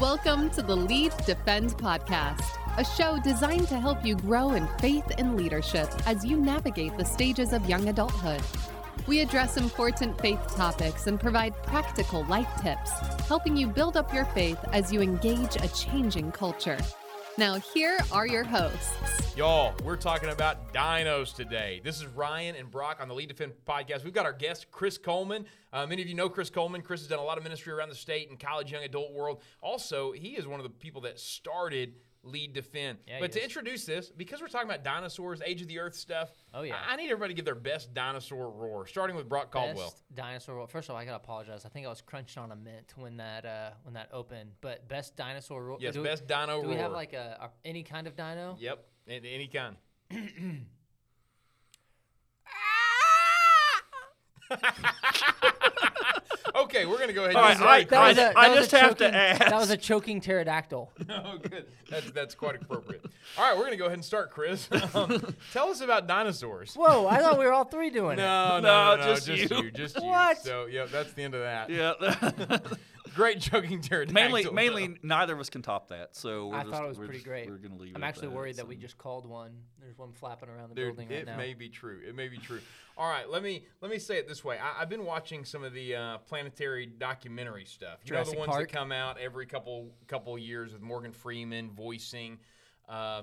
Welcome to the Lead Defend podcast, a show designed to help you grow in faith and leadership as you navigate the stages of young adulthood. We address important faith topics and provide practical life tips, helping you build up your faith as you engage a changing culture. Now, here are your hosts. Y'all, we're talking about dinos today. This is Ryan and Brock on the Lead Defend podcast. We've got our guest, Chris Kohlman. Uh, many of you know Chris Kohlman. Chris has done a lot of ministry around the state and college, young adult world. Also, he is one of the people that started Lead Defend. Yeah, but to is. introduce this, because we're talking about dinosaurs, age of the earth stuff, Oh, yeah. I, I need everybody to give their best dinosaur roar, starting with Brock Caldwell. Best dinosaur. Well, first of all, I gotta apologize. I think I was crunched on a mint when that uh, when that opened. But best dinosaur. ro- Yes, do we- best dino Do we have like a, a any kind of dino? Yep, any kind. okay, we're gonna go ahead. All and right, start. I- That was a- I that was a just have to choking- That was a choking pterodactyl. Oh, good. That's that's quite appropriate. All right, we're gonna go ahead and start, Chris. Um, tell us about dinosaurs. Whoa! I thought we were all three doing it. No, no, no, No, no, just just, you. you, just What? So, yeah, that's the end of that. Yeah. Great joking pterodactyl. mainly, though. mainly, neither of us can top that. So we're I just, thought it was pretty just- great. We're gonna leave. I'm it actually that, worried that we just called one. There's one flapping around the Dude, building right it now. may be true. It may be true. All right, let me let me say it this way. I, I've been watching some of the uh, planetary documentary stuff. You know Jurassic the ones Park? that come out every couple couple years with Morgan Freeman voicing uh,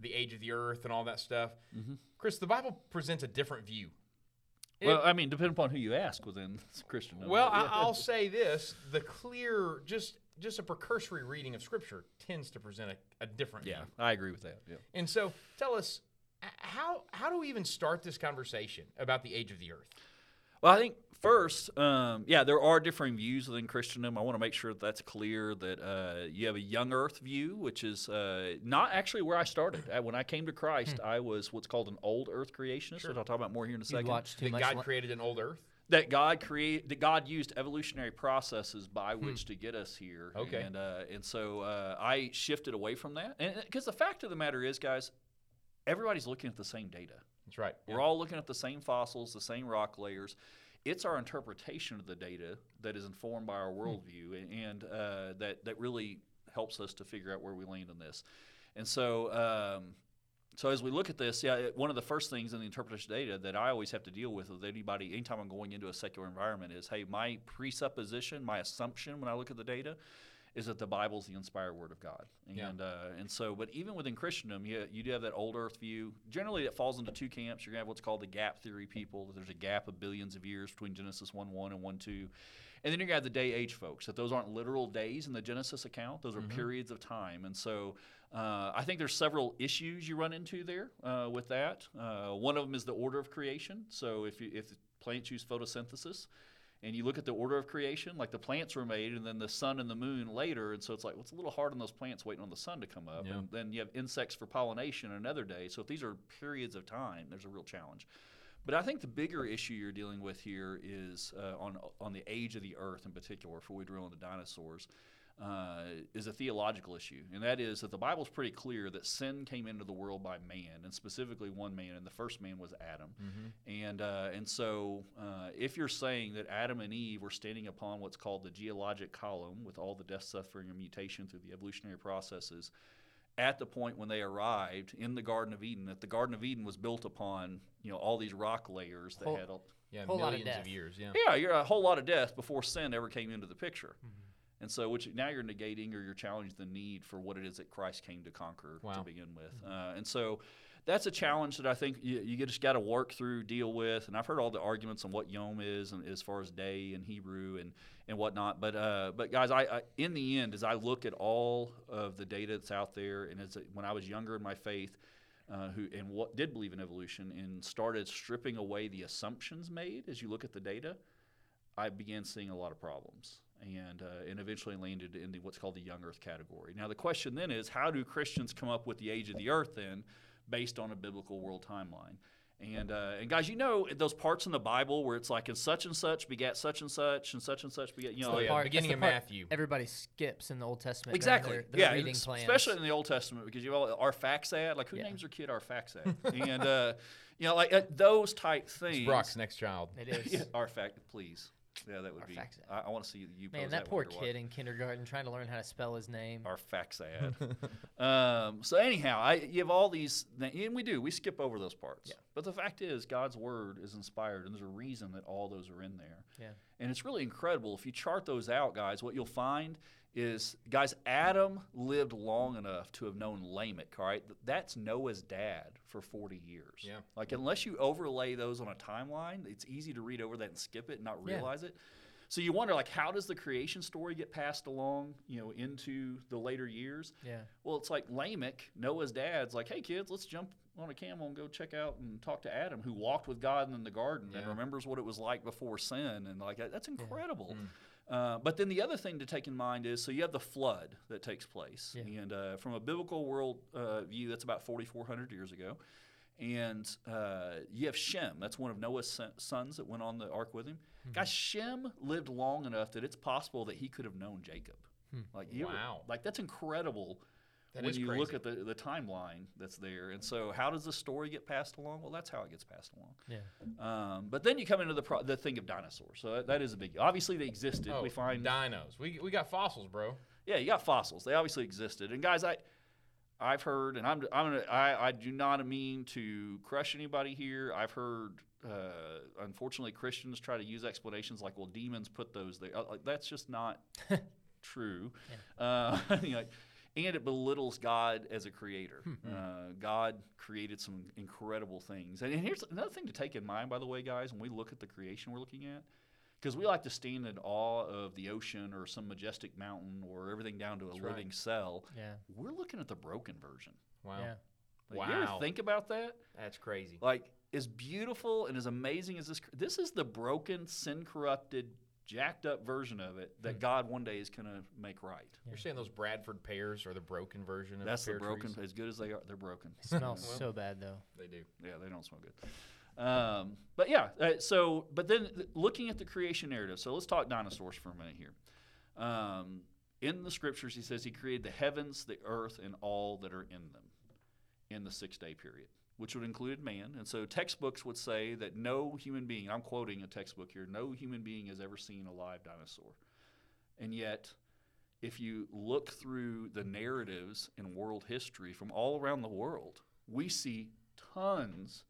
the age of the Earth and all that stuff. Mm-hmm. Chris, the Bible presents a different view. Well, I mean, depending upon who you ask within Christendom. Well, I, I'll say this: the clear, just just a precursory reading of Scripture tends to present a, a different yeah, view. I agree with that. Yeah. And so, tell us how how do we even start this conversation about the age of the Earth? Well, I think first, um, yeah, there are differing views within Christendom. I want to make sure that that's clear that uh, you have a young Earth view, which is uh, not actually where I started. Uh, When I came to Christ, I was what's called an old Earth creationist, which I'll talk about more here in a second. watched too That much. God li- created an old Earth. that God create that God used evolutionary processes by which to get us here. Hmm. Okay. and uh, and so uh, I shifted away from that, and because the fact of the matter is, guys, everybody's looking at the same data. That's right. We're all looking at the same fossils, the same rock layers. It's our interpretation of the data that is informed by our Hmm. worldview, and, and uh, that that really helps us to figure out where we land on this. And so, um, so as we look at this, yeah, one of the first things in the interpretation of data that I always have to deal with with anybody, anytime I'm going into a secular environment, is hey, my presupposition, my assumption when I look at the data, is that the Bible is the inspired Word of God. Yeah. And uh, and so, but even within Christendom, you, you do have that old Earth view. Generally, it falls into two camps. You're gonna have what's called the gap theory people. There's a gap of billions of years between Genesis one one and one two. And then you're gonna have the day age folks. That those aren't literal days in the Genesis account. Those are periods of time. And so, uh, I think there's several issues you run into there uh, with that. Uh, one of them is the order of creation. So if you, if plants use photosynthesis, and you look at the order of creation, like the plants were made, and then the sun and the moon later, and so it's like well, it's a little hard on those plants waiting on the sun to come up, Yeah. and then you have insects for pollination another day. So if these are periods of time, there's a real challenge. But I think the bigger issue you're dealing with here is uh, on on the age of the Earth in particular. Before we drill into dinosaurs, uh, is a theological issue, and that is that the Bible's pretty clear that sin came into the world by man, and specifically one man, and the first man was Adam. And uh, and so, uh, if you're saying that Adam and Eve were standing upon what's called the geologic column, with all the death, suffering, and mutation through the evolutionary processes, at the point when they arrived in the Garden of Eden, that the Garden of Eden was built upon you know all these rock layers that Whole- had. A, Yeah, Whole lot of millions of, years. Yeah. yeah, you're a whole lot of death before sin ever came into the picture. And so, which now you're negating or you're challenging the need for what it is that Christ came to conquer Wow. to begin with. Uh, and so, that's a challenge that I think you, you just got to work through, deal with. And I've heard all the arguments on what Yom is, and as far as day and Hebrew and and whatnot. But uh, but guys, I, I in the end, as I look at all of the data that's out there, and as when I was younger in my faith, uh, who and what did believe in evolution and started stripping away the assumptions made as you look at the data, I began seeing a lot of problems. And, uh, and eventually landed in the, what's called the young earth category. Now, the question then is how do Christians come up with the age of the earth then based on a biblical world timeline? And, uh, and guys, you know those parts in the Bible where it's like, and such and such begat such and such, and such and such begat, you know, Oh, yeah, Part- beginning of Matthew. Everybody skips in the Old Testament. Exactly. Their, their yeah, reading es- plans. especially in the Old Testament because you have all Arphaxad. Like who Yeah. names their kid Arphaxad? and uh, you know, like uh, those type things. It's Brock's next child. It is. yeah, Arphaxad, please. Yeah, that would Our be. facts- I, I want to see you. Man, pose that poor kid in kindergarten trying to learn how to spell his name. Our facts ad. um, so anyhow, I you have all these, and we do. We skip over those parts. Yeah. But the fact is, God's word is inspired, and there's a reason that all those are in there. Yeah. And it's really incredible. If you chart those out, guys, what you'll find is, guys, Adam lived long enough to have known Lamech, all right? That's Noah's dad for 40 years. Yeah. Like, unless you overlay those on a timeline, it's easy to read over that and skip it and not Yeah. realize it. So you wonder, like, how does the creation story get passed along, you know, into the later years? Yeah. Well, it's like Lamech, Noah's dad's like, hey, kids, let's jump on a camel and go check out and talk to Adam, who walked with God in the garden and remembers what it was like before sin. And like, that- that's incredible. Mm. Uh, but then the other thing to take in mind is so you have the flood that takes place. Yeah. And uh, from a biblical world uh, view, that's about 4,400 years ago. And uh, you have Shem. That's one of Noah's sons that went on the ark with him. Hmm. Guys, Shem lived long enough that it's possible that he could have known Jacob. Like you, Wow. like that's incredible That when is you look at the, the timeline that's there. And so, how does the story get passed along? Well, that's how it gets passed along. Yeah. Um, but then you come into the pro- the thing of dinosaurs. So that, that is a big. Obviously, they existed. Oh, we find dinos. We, we got fossils, bro. yeah, you got fossils. They obviously existed. And guys, I I've heard, and I'm I'm gonna, I I do not mean to crush anybody here. I've heard. Uh, unfortunately, Christians try to use explanations like, "Well, demons put those there." Uh, like, that's just not true. Uh, you know, and it belittles God as a creator. uh, God created some incredible things. And, and here's another thing to take in mind, by the way, guys, when we look at the creation we're looking at, because we like to stand in awe of the ocean or some majestic mountain or everything down to a right. living cell. Yeah. We're looking at the broken version. Wow. Yeah. Like, You ever Wow. think about that? That's crazy. Like, as beautiful and as amazing as this, this is the broken, sin corrupted, jacked up version of it that God one day is going to make right. You're saying those Bradford pears are the broken version of That's the pear broken, trees? as good as they are, they're broken. It smells so bad though. They do. Yeah, they don't smell good. Um, but yeah, uh, so but then th- looking at the creation narrative. So let's talk dinosaurs for a minute here. Um, in the scriptures, he says he created the heavens, the earth, and all that are in them in the six day period, which would include man. And so textbooks would say that no human being, I'm quoting a textbook here, no human being has ever seen a live dinosaur. And yet, if you look through the narratives in world history from all around the world, we see tons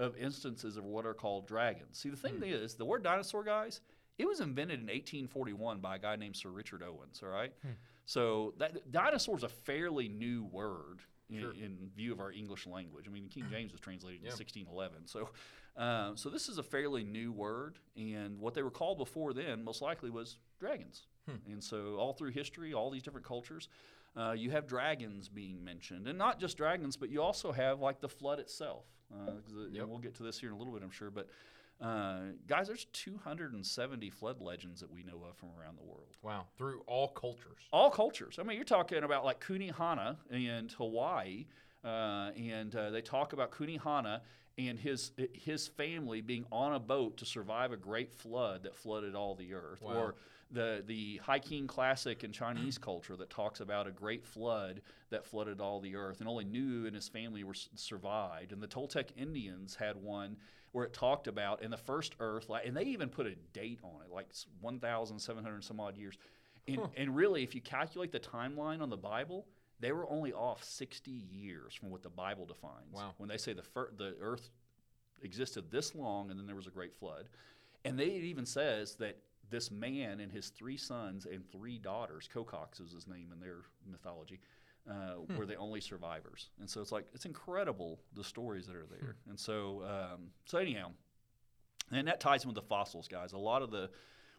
of instances of what are called dragons. See, the thing hmm. is, the word dinosaur, guys, it was invented in 1841 by a guy named Sir Richard Owens, all right? Hmm. So that dinosaur is a fairly new word Sure. in view of our English language. I mean, the King James was translated in 1611. So, um, so this is a fairly new word, and what they were called before then most likely was dragons. And so, all through history, all these different cultures, uh, you have dragons being mentioned, and not just dragons, but you also have like the flood itself. Uh, uh, Yep. And we'll get to this here in a little bit, I'm sure. But uh, guys, there's 270 flood legends that we know of from around the world Wow. Through all cultures. all cultures. I mean, you're talking about like Kunihana and Hawaii, uh, and uh, they talk about Kunihana and his his family being on a boat to survive a great flood that flooded all the earth, Wow. or the the Hiking Classic in Chinese culture that talks about a great flood that flooded all the earth, and only Nu and his family were survived. And the Toltec Indians had one where it talked about in the first Earth, like, and they even put a date on it, like 1,700 some odd years. And, and really, if you calculate the timeline on the Bible, they were only off 60 years from what the Bible defines. Wow. When they say the, fir- the earth existed this long and then there was a great flood. And they it even says that this man and his three sons and three daughters, Cocox is his name in their mythology, uh, were the only survivors. And so it's like, it's incredible the stories that are there. And so, um, so anyhow, and that ties in with the fossils, guys. A lot of the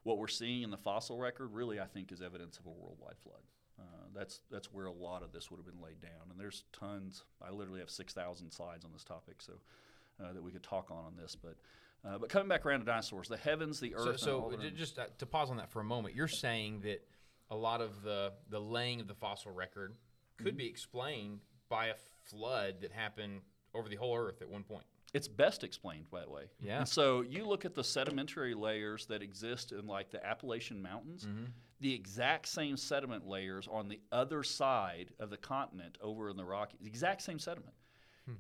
what we're seeing in the fossil record really, I think, is evidence of a worldwide flood. Uh, that's that's where a lot of this would have been laid down, and there's tons. I literally have six thousand slides on this topic, so uh, that we could talk on on this. But uh, but coming back around to dinosaurs, the heavens, the earth. So, so that j- are- just uh, to pause on that for a moment, you're saying that a lot of the the laying of the fossil record could Mm-hmm. be explained by a flood that happened over the whole Earth at one point. It's best explained that way. Yeah. And so you look at the sedimentary layers that exist in like the Appalachian Mountains, Mm-hmm. the exact same sediment layers on the other side of the continent over in the Rockies, the exact same sediment.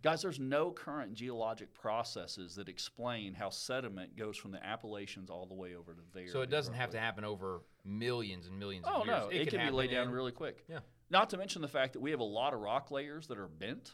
Guys, there's no current geologic processes that explain how sediment goes from the Appalachians all the way over to there. So it doesn't have to happen over millions and millions Oh of years. Oh, no, it, can, be laid down really quick. Yeah. Not to mention the fact that we have a lot of rock layers that are bent.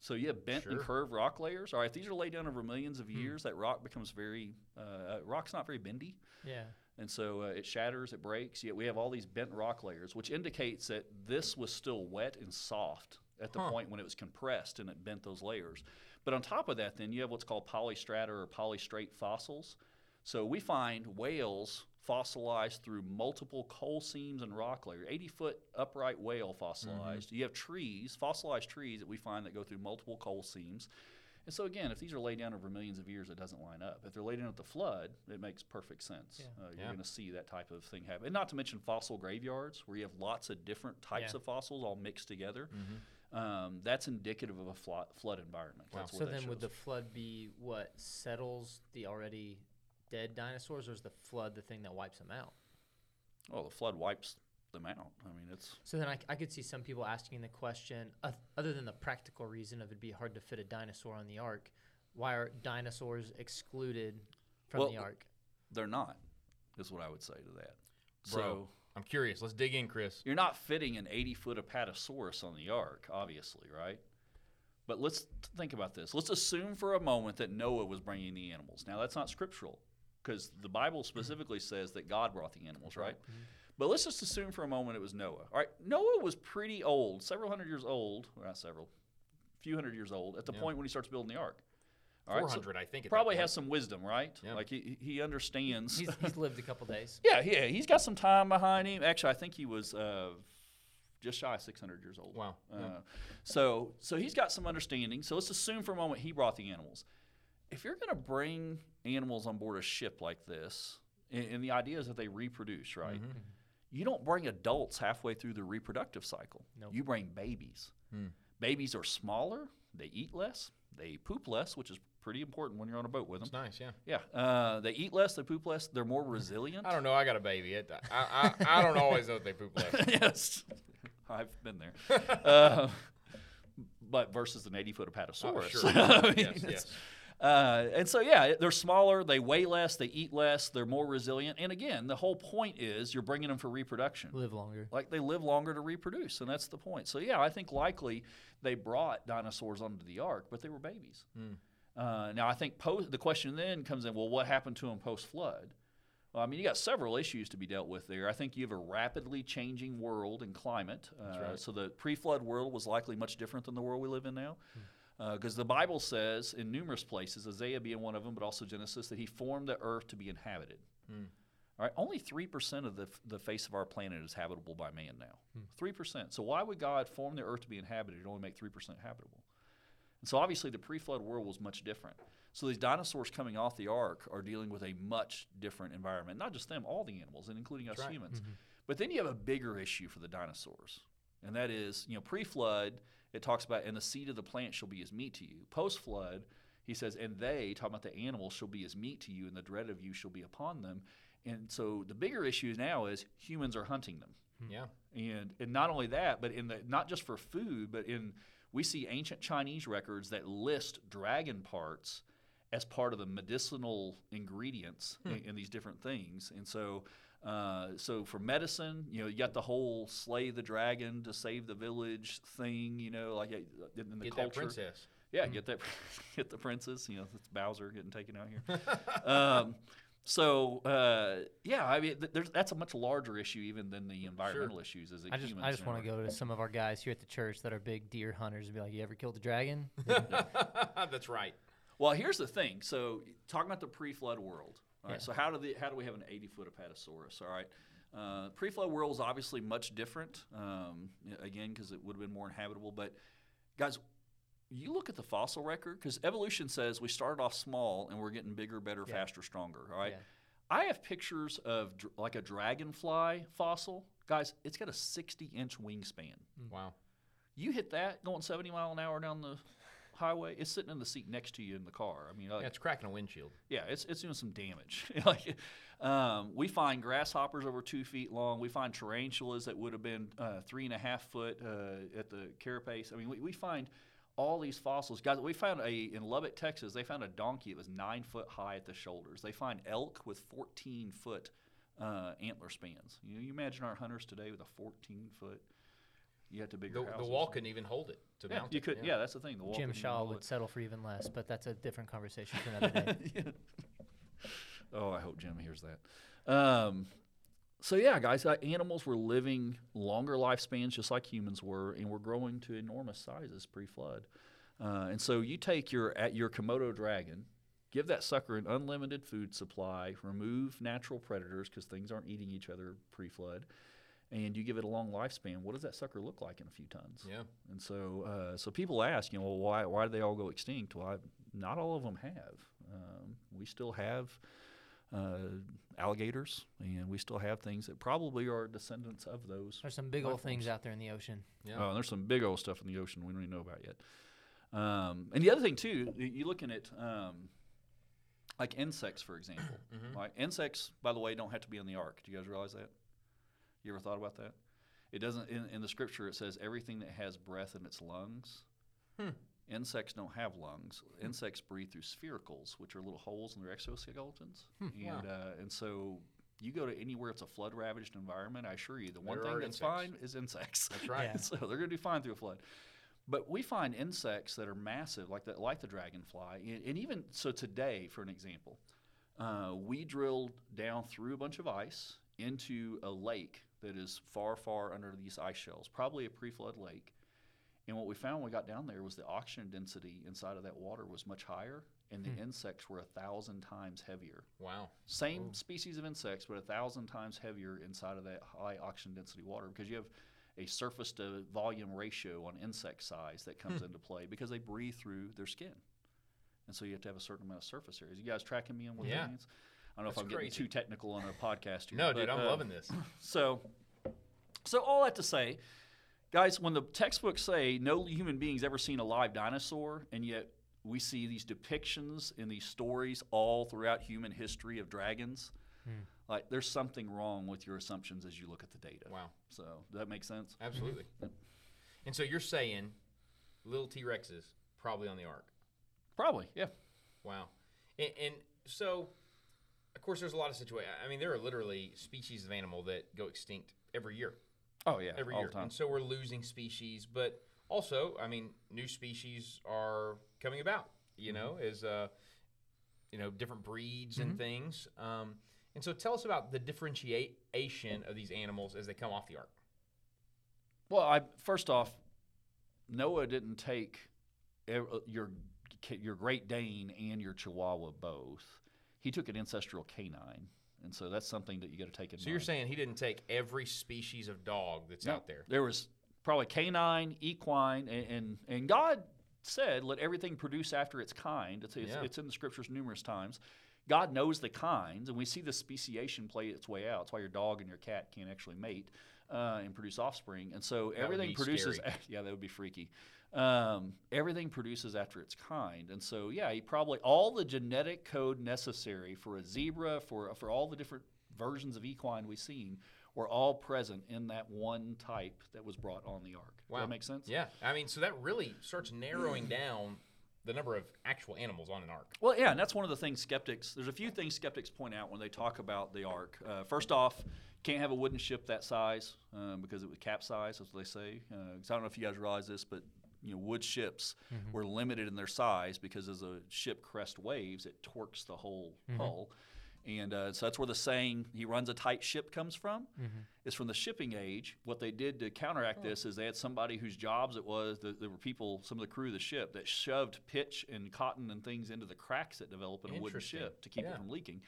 So you have bent and Sure. Hmm. curved rock layers. All right, if these are laid down over millions of years, that rock becomes very. Uh, uh, rock's not very bendy, Yeah. and so uh, it shatters, it breaks. Yet we have all these bent rock layers, which indicates that this was still wet and soft at the Huh. point when it was compressed and it bent those layers. But on top of that, then you have what's called polystrata or polystrate fossils. So we find whales fossilized through multiple coal seams and rock layers. 80 foot upright whale fossilized. You have trees, fossilized trees that we find that go through multiple coal seams. And so again, if these are laid down over millions of years, it doesn't line up. If they're laid down at the flood, it makes perfect sense. Yeah. Uh, you're Yeah. going to see that type of thing happen. And not to mention fossil graveyards, where you have lots of different types Yeah. of fossils all mixed together. Mm-hmm. Um, that's indicative of a flo- flood environment. Wow. That's what So then, would the flood be what settles the already dead dinosaurs, or is the flood the thing that wipes them out? well, the flood wipes them out. I mean, it's So then I, I could see some people asking the question, oth- other than the practical reason of it'd be hard to fit a dinosaur on the ark, why are dinosaurs excluded from Well, the ark? they're not. Is what I would say to that. Bro, So I'm curious. Let's dig in, Chris. you're not fitting an 80 foot apatosaurus on the ark, obviously, right? But let's think about this. Let's assume for a moment that Noah was bringing the animals. Now, that's not scriptural because the Bible specifically says that God brought the animals, right? But let's just assume for a moment it was Noah. All right, Noah was pretty old, several hundred years old, well, not several, a few hundred years old at the Yeah. point when he starts building the ark. All right, so 400, I think. probably has some wisdom, right? Yeah. Like he, he understands. He's, he's lived a couple days. yeah, yeah, he's got some time behind him. Actually, I think he was uh, just shy of 600 years old. Wow. Uh, Yeah. So, so he's got some understanding. So let's assume for a moment he brought the animals. If you're going to bring animals on board a ship like this, and, and the idea is that they reproduce, right? Mhm. You don't bring adults halfway through the reproductive cycle. Nope. You bring babies. Hmm. Babies are smaller. They eat less. They poop less, which is pretty important when you're on a boat with them. It's nice, yeah. Yeah, uh, they eat less. They poop less. They're more resilient. I don't know. I got a baby. It, I, I, I don't always know if they poop less. yes, I've been there. uh, but versus an 80 foot apatosaurus. Oh, sure. I mean, yes, yes. Uh, and so, yeah, they're smaller, they weigh less, they eat less, they're more resilient. And again, the whole point is you're bringing them for reproduction. Live longer. Like they live longer to reproduce, and that's the point. So, yeah, I think likely they brought dinosaurs onto the ark, but they were babies. Hmm. Uh, now, I think post, the question then comes in well, what happened to them post flood? Well, I mean, you got several issues to be dealt with there. I think you have a rapidly changing world and climate. Uh, right. So, the pre flood world was likely much different than the world we live in now. Uh, because the Bible says in numerous places, Isaiah being one of them, but also Genesis, that he formed the earth to be inhabited. Hmm. All right, only 3% of the, the face of our planet is habitable by man now. Hmm. 3%. So why would God form the earth to be inhabited and only make 3% habitable? And so obviously the pre-flood world was much different. So these dinosaurs coming off the ark are dealing with a much different environment. Not just them, all the animals, and including us right. humans. Mm-hmm. But then you have a bigger issue for the dinosaurs. And that is, you know, pre-flood, it talks about, and the seed of the plant shall be as meat to you. Post-flood, he says, and they, talking about the animals, shall be as meat to you, and the dread of you shall be upon them. And so the bigger issue now is humans are hunting them. Hmm. Yeah. And and not only that, but in the not just for food, but in we see ancient Chinese records that list dragon parts as part of the medicinal ingredients hmm. in, in these different things. And so uh, so for medicine, you know, you got the whole slay the dragon to save the village thing, you know, like uh, in, the Get culture. that princess. Yeah, get that, get the princess. You know, it's Bowser getting taken out here. um, so uh, yeah, I mean, th- there's, that's a much larger issue even than the environmental issues. As I just, I just want to go to some of our guys here at the church that are big deer hunters and be like, "You ever killed a dragon?" That's right. Well, here's the thing. So talking about the pre-flood world. All right. Yeah. So how do the how do we have an 80 foot apatosaurus? All right. Uh, pre-flood world is obviously much different. Um, again, because it would have been more inhabitable. But guys, you look at the fossil record because evolution says we started off small and we're getting bigger, better, Yeah. faster, stronger. All right. Yeah. I have pictures of dr- like a dragonfly fossil. Guys, it's got a 60 inch wingspan. Wow. You hit that going 70 mile an hour down the highway, it's sitting in the seat next to you in the car. I mean, like, Yeah, it's cracking a windshield. yeah, it's, it's doing some damage. like, um, we find grasshoppers over two feet long. We find tarantulas that would have been uh, three and a half foot uh, at the carapace. I mean, we, we find all these fossils, guys. We found a in Lubbock, Texas. They found a donkey that was nine foot high at the shoulders. They find elk with 14 foot uh, antler spans. You, know, you imagine our hunters today with a 14 foot. You have to bigger The, house. the wall couldn't even hold it to Yeah, mount you it. could. Yeah. that's the thing. The wall Jim Shaw would it. settle for even less, but that's a different conversation for another day. Oh, I hope Jim hears that. Um, so yeah, guys, uh, animals were living longer lifespans just like humans were, and were growing to enormous sizes pre-flood. Uh, and so you take your at your Komodo dragon, give that sucker an unlimited food supply, remove natural predators because things aren't eating each other pre-flood, and you give it a long lifespan. What does that sucker look like in a few tons? Yeah. And so, uh, so people ask, you know, well, why why did they all go extinct? Well, I, not all of them have. Um, we still have uh, alligators, and we still have things that probably are descendants of those. There's some big life old things out there in the ocean. Yeah. Oh, and there's some big old stuff in the ocean we don't even know about yet. Um, and the other thing too, you're looking at um, like insects, for example. Like insects, by the way, don't have to be in the ark. Do you guys realize that? You ever thought about that? It doesn't. In, in the scripture, it says everything that has breath in its lungs. Insects don't have lungs. Insects breathe through spiracles, which are little holes in their exoskeletons. and uh, and so you go to anywhere it's a flood ravaged environment, I assure you, the one There thing that's insects. fine is insects. That's right. Yeah. so they're going to do fine through a flood. But we find insects that are massive, like the, like the dragonfly, and, and even so today, for an example, uh, we drilled down through a bunch of ice into a lake that is far, far under these ice shells, probably a pre-flood lake. And what we found when we got down there was the oxygen density inside of that water was much higher, and the insects were a thousand times heavier. Wow. Same species of insects, but a thousand times heavier inside of that high oxygen density water because you have a surface to volume ratio on insect size that comes Hmm. into play because they breathe through their skin. And so you have to have a certain amount of surface area. You guys tracking me on what Yeah. that means? I don't know That's if I'm getting too technical on a podcast here. No, but, dude, I'm uh, loving this. So, so all that to say, guys, when the textbooks say no human being's ever seen a live dinosaur, and yet we see these depictions in these stories all throughout human history of dragons, like there's something wrong with your assumptions as you look at the data. Wow. So does that make sense? Absolutely. and so you're saying little T Rexes probably on the ark. Probably, yeah. Wow. And, and so, of course, there's a lot of situations. I mean, there are literally species of animal that go extinct every year. Oh yeah, Every all year. the time. And so we're losing species, but also, I mean, new species are coming about, you Mm-hmm. know, as, uh, you know, different breeds and things. Um, and so tell us about the differentiation of these animals as they come off the ark. Well, I first off, Noah didn't take uh, your your Great Dane and your Chihuahua both. He took an ancestral canine, and so that's something that you got to take in So mind. you're saying he didn't take every species of dog that's No, out there? There was probably canine, equine, and and, and God said, "Let everything produce after its kind." It's, it's, Yeah. it's in the scriptures numerous times. God knows the kinds, and we see the speciation play its way out. It's why your dog and your cat can't actually mate uh, and produce offspring. And so would everything produces. yeah, that would be freaky. Um, everything produces after its kind, and so yeah, he probably all the genetic code necessary for a zebra, for for all the different versions of equine we've seen, were all present in that one type that was brought on the ark. Does that make sense? Yeah. I mean, so that really starts narrowing down the number of actual animals on an ark. Well, yeah, and that's one of the things skeptics. There's a few things skeptics point out when they talk about the ark. Uh, first off, can't have a wooden ship that size um, because it would capsize, as they say. Uh I don't know if you guys realize this, but you know, wood ships mm-hmm. were limited in their size because as a ship crest waves, it torques the whole mm-hmm. hull. And uh, so that's where the saying "he runs a tight ship" comes from. Mm-hmm. Is from the shipping age. What they did to counteract this is they had somebody whose jobs it was. That there were people, some of the crew of the ship, that shoved pitch and cotton and things into the cracks that develop in a wooden ship to keep Yeah. it from leaking.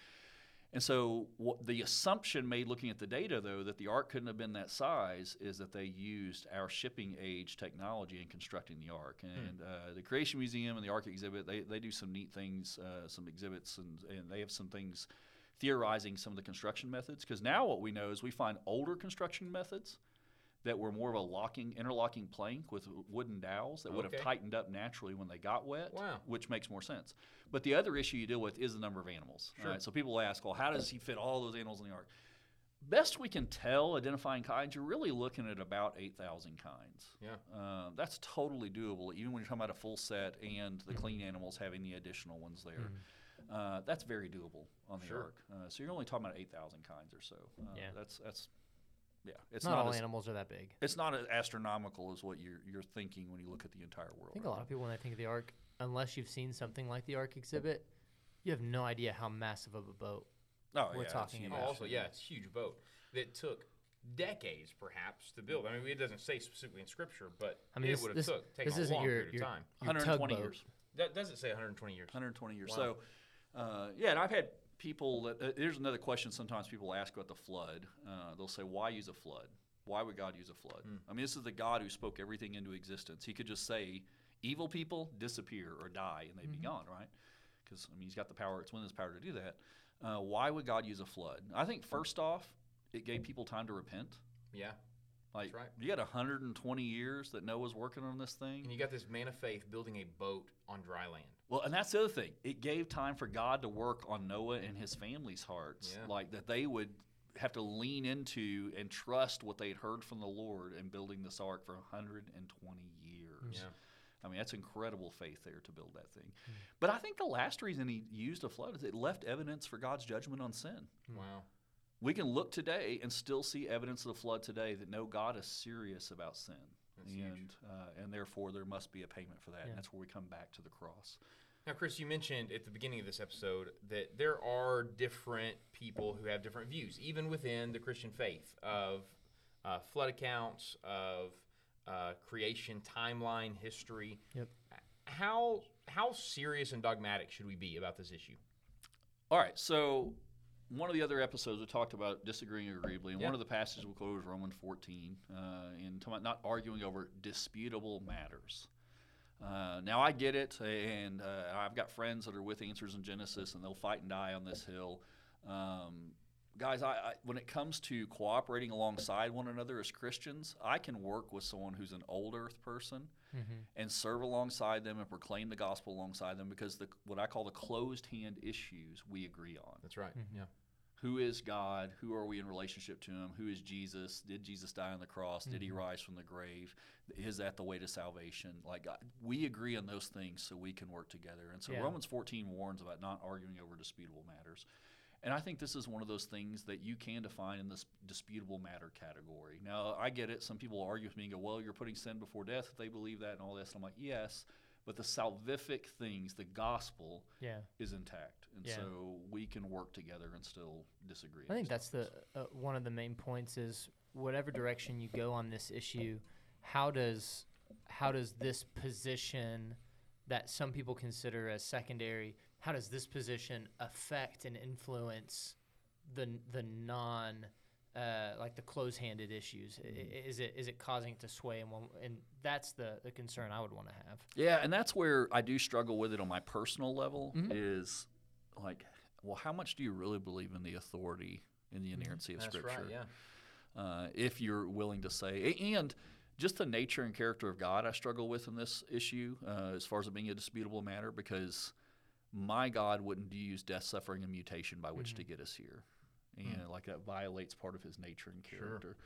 And so, what the assumption made looking at the data, though, that the ark couldn't have been that size, is that they used our shipping age technology in constructing the ark. And uh, the Creation Museum and the Ark exhibit, they, they do some neat things, uh, some exhibits, and, and they have some things theorizing some of the construction methods. Because now what we know is we find older construction methods that were more of a locking, interlocking plank with wooden dowels that would Okay. have tightened up naturally when they got wet, Wow. which makes more sense. But the other issue you deal with is the number of animals. Sure. Right, so people ask, well, how does he fit all those animals in the ark? best we can tell, identifying kinds, you're really looking at about 8,000 kinds. Yeah. Uh, that's totally doable, even when you're talking about a full set and the clean animals having the additional ones there. Uh, that's very doable on the Sure. ark. Uh, so you're only talking about 8,000 kinds or so. Uh, Yeah. That's that's yeah. It's not, not, all as, animals are that big. it's not as astronomical as what you're you're thinking when you look at the entire world. I think a lot of people when they think of the Ark, unless you've seen something like the Ark exhibit, you have no idea how massive of a boat. oh, we're yeah, talking. About. also, yeah, it's a huge boat that took decades, perhaps, to build. I mean, it doesn't say specifically in Scripture, but I mean, it would have this, took taken this a isn't long your, period your, of time. your 120 years. That doesn't say 120 years. 120 years. Wow. So, uh, yeah, and I've had people that, uh, here's another question sometimes people ask about the flood. Uh, they'll say, why use a flood? Why would God use a flood? Hmm. I mean, this is the God who spoke everything into existence. He could just say, evil people disappear or die and they'd Mm-hmm. be gone, right? Because, I mean, he's got the power, it's within his power to do that. Uh, why would God use a flood? I think, first off, it gave people time to repent. Yeah. Like, right. you got 120 years that Noah's working on this thing. And you got this man of faith building a boat on dry land. Well, and that's the other thing. It gave time for God to work on Noah and his family's hearts. Yeah. Like that they would have to lean into and trust what they'd heard from the Lord in building this ark for 120 years. Yeah. I mean, that's incredible faith there to build that thing. But I think the last reason he used a flood is it left evidence for God's judgment on sin. Wow. We can look today and still see evidence of the flood today that no, God is serious about sin. That's and. Uh, and therefore, there must be a payment for that. Yeah. And that's where we come back to the cross. Now, Chris, you mentioned at the beginning of this episode that there are different people who have different views, even within the Christian faith, of uh, flood accounts, of uh, creation timeline, history. Yep. How how serious and dogmatic should we be about this issue? All right, so one of the other episodes we talked about disagreeing agreeably, and Yeah. one of the passages we quoted was Romans 14, uh, and talking about not arguing over disputable matters. Uh, now I get it, and uh, I've got friends that are with Answers in Genesis, and they'll fight and die on this hill. Um, guys, I, I, when it comes to cooperating alongside one another as Christians, I can work with someone who's an old Earth person Mm-hmm. and serve alongside them and proclaim the gospel alongside them because the what I call the closed hand issues we agree on. That's right. Mm-hmm. Yeah. Who is God? Who are we in relationship to Him? Who is Jesus? Did Jesus die on the cross? Did He mm-hmm. rise from the grave? Is that the way to salvation? Like God, we agree on those things, so we can work together. And so Yeah. Romans 14 warns about not arguing over disputable matters. And I think this is one of those things that you can define in this disputable matter category. Now, I get it. Some people argue with me and go, well, you're putting sin before death if they believe that and all this. And I'm like, yes, but the salvific things, the gospel, Yeah. is intact. And Yeah. so we can work together and still disagree. I think that's the uh, one of the main points is whatever direction you go on this issue, how does how does this position that some people consider as secondary, how does this position affect and influence the the non uh, like the close-handed issues? I- Is it is it causing it to sway in one? And that's the the concern I would want to have. Yeah, and that's where I do struggle with it on my personal level Mhm. is like, well, how much do you really believe in the authority in the inerrancy of That's Scripture? right. Yeah. uh, if you're willing to say, and just the nature and character of God, I struggle with in this issue uh, as far as it being a disputable matter because my God wouldn't use death, suffering, and mutation by which to get us here, and like that violates part of His nature and Sure. character.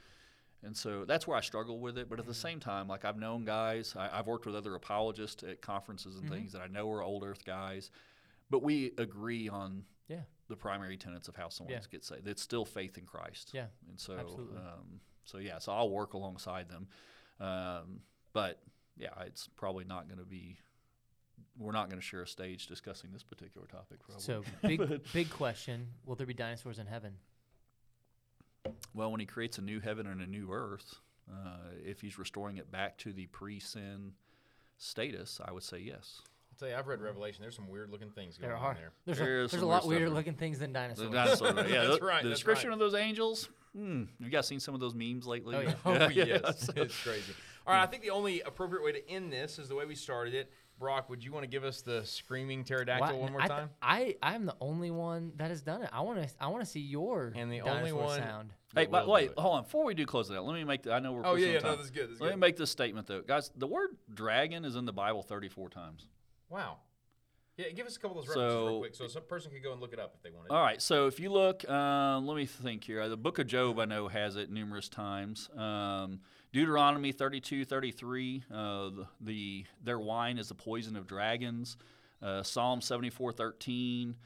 And so that's where I struggle with it. But at the same time, like I've known guys, I, I've worked with other apologists at conferences and things that I know are old Earth guys, but we agree on Yeah. the primary tenets of how someone Yeah. gets saved. It's still faith in Christ. Yeah, And so, um, so yeah, so I'll work alongside them. Um, but yeah, it's probably not going to be. We're not going to share a stage discussing this particular topic. Probably. So big big question: Will there be dinosaurs in heaven? well, when he creates a new heaven and a new earth, uh, if he's restoring it back to the pre-sin status, I would say yes. I'll tell you, I've read Revelation. There's some weird looking things going There on are. there. There's, There a, is there's a weird lot weirder there. looking things than The dinosaurs. dinosaur, yeah, That's the, right, The that's description right. of those angels. Hmm, you guys seen some of those memes lately? Oh, yeah. Oh yes, it's crazy. All right, I think the only appropriate way to end this is the way we started it. Brock, would you want to give us the screaming pterodactyl Why- one more I, time? I I'm the only one that has done it. I want to I want to see your And the only dinosaur one- sound. Hey, but wait, hold on. Before we do close it out, let me make. The, I know we're. Oh pushing yeah, yeah, on no, time. this is good. This is Let me make this statement though, guys. The word dragon is in the Bible 34 times. Wow. Yeah, give us a couple of those references real quick, so some person could go and look it up if they wanted. All right, so if you look, um, let me think here. The book of Job, I know, has it numerous times. Um, Deuteronomy 32, 33, uh, the, the their wine is the poison of dragons. Uh, Psalm 74, 13.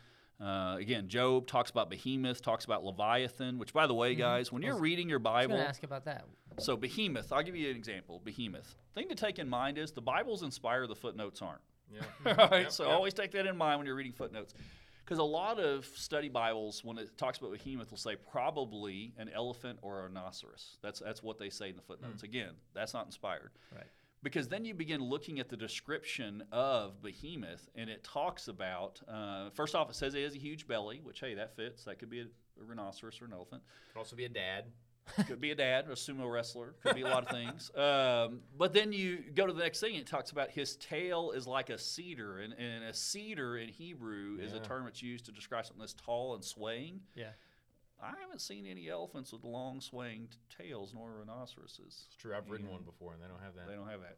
Uh, again, Job talks about Behemoth, talks about Leviathan, which, by the way, guys, when you're reading your Mm-hmm. I was Bible, ask about that. so Behemoth, I'll give you an example. Behemoth. Thing to take in mind is the Bible's inspired, the footnotes aren't. Yeah. All right, Yep, so yep. always take that in mind when you're reading footnotes. Because a lot of study Bibles, when it talks about behemoth, will say probably an elephant or a rhinoceros. That's that's what they say in the footnotes. Again, that's not inspired. Right. Because then you begin looking at the description of behemoth, and it talks about uh, first off, it says it has a huge belly, which hey, that fits. That could be a, a rhinoceros or an elephant. Could also be a dad. Could be a dad, a sumo wrestler. Could be a lot of things. Um, but then you go to the next thing. and It talks about his tail is like a cedar, and, and a cedar in Hebrew is a term that's used to describe something that's tall and swaying. Yeah. I haven't seen any elephants with long swaying tails, nor rhinoceroses. It's true. I've ridden one before, and they don't have that. They don't have that.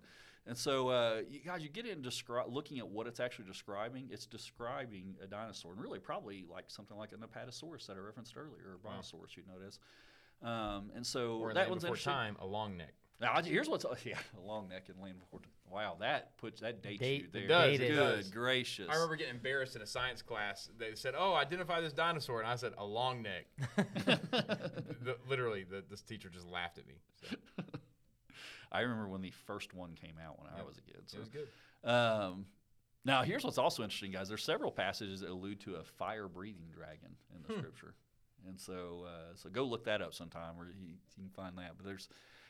And so, uh, you guys, you get in descri- looking at what it's actually describing. It's describing a dinosaur, and really probably like something like an Apatosaurus that I referenced earlier, or Brontosaurus, you'd notice. Um, and so Or that one's before interesting. time, a long neck. Now, here's what's yeah, a long neck and land before. Wow, that puts that dates Date- you there. it does, it Good does. gracious. I remember getting embarrassed in a science class. They said, "Oh, identify this dinosaur," and I said, "A long neck." The- literally, the, this teacher just laughed at me. So, I remember when the first one came out when I was a kid. So. it was good. Um, now, here's what's also interesting, guys. There's several passages that allude to a fire-breathing dragon in the Hmm. scripture, and so uh, so go look that up sometime, where you, you can find that. But there's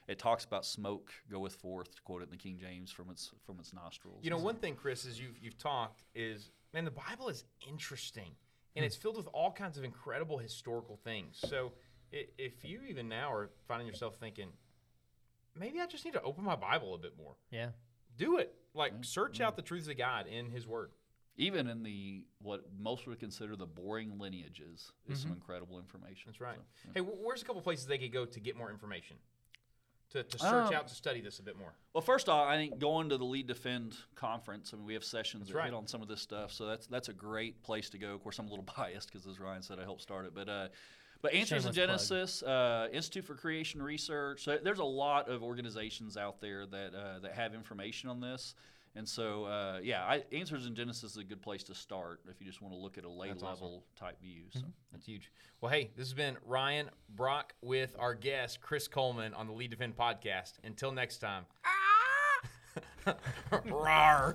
it talks about smoke goeth forth, to quote it in the King James, from its from its nostrils. You know, one thing, Chris, is you've you've talked is man, the Bible is interesting, and Hmm. it's filled with all kinds of incredible historical things. So, if you even now are finding yourself thinking, maybe I just need to open my Bible a bit more, Yeah. do it. Like search out the truths of God in His Word. Even in the what most would consider the boring lineages is some incredible information. Mm-hmm. That's right. So, yeah. Hey, where's a couple places they could go to get more information? To, to search Um, out to study this a bit more. Well, first off, I think going to the Lead Defend conference. I mean, we have sessions That's that right. hit on some of this stuff, so that's that's a great place to go. Of course, I'm a little biased because, as Ryan said, I helped start it, but uh, but Answers in Shameless. Genesis, uh, Institute for Creation Research. So there's a lot of organizations out there that uh, that have information on this. And so, uh, yeah, I, Answers in Genesis is a good place to start if you just want to look at a lay That's awesome. level type view. So. That's huge. Well, hey, this has been Ryan Brock with our guest, Chris Kohlman, on the Lead Defend podcast. Until next time. Rawr.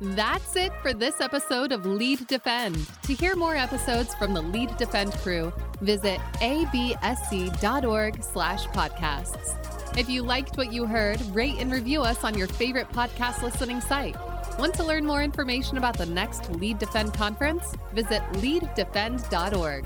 That's it for this episode of Lead Defend. To hear more episodes from the Lead Defend crew, visit absc.org slash podcasts. If you liked what you heard, rate and review us on your favorite podcast listening site. Want to learn more information about the next Lead Defend conference? Visit leaddefend.org.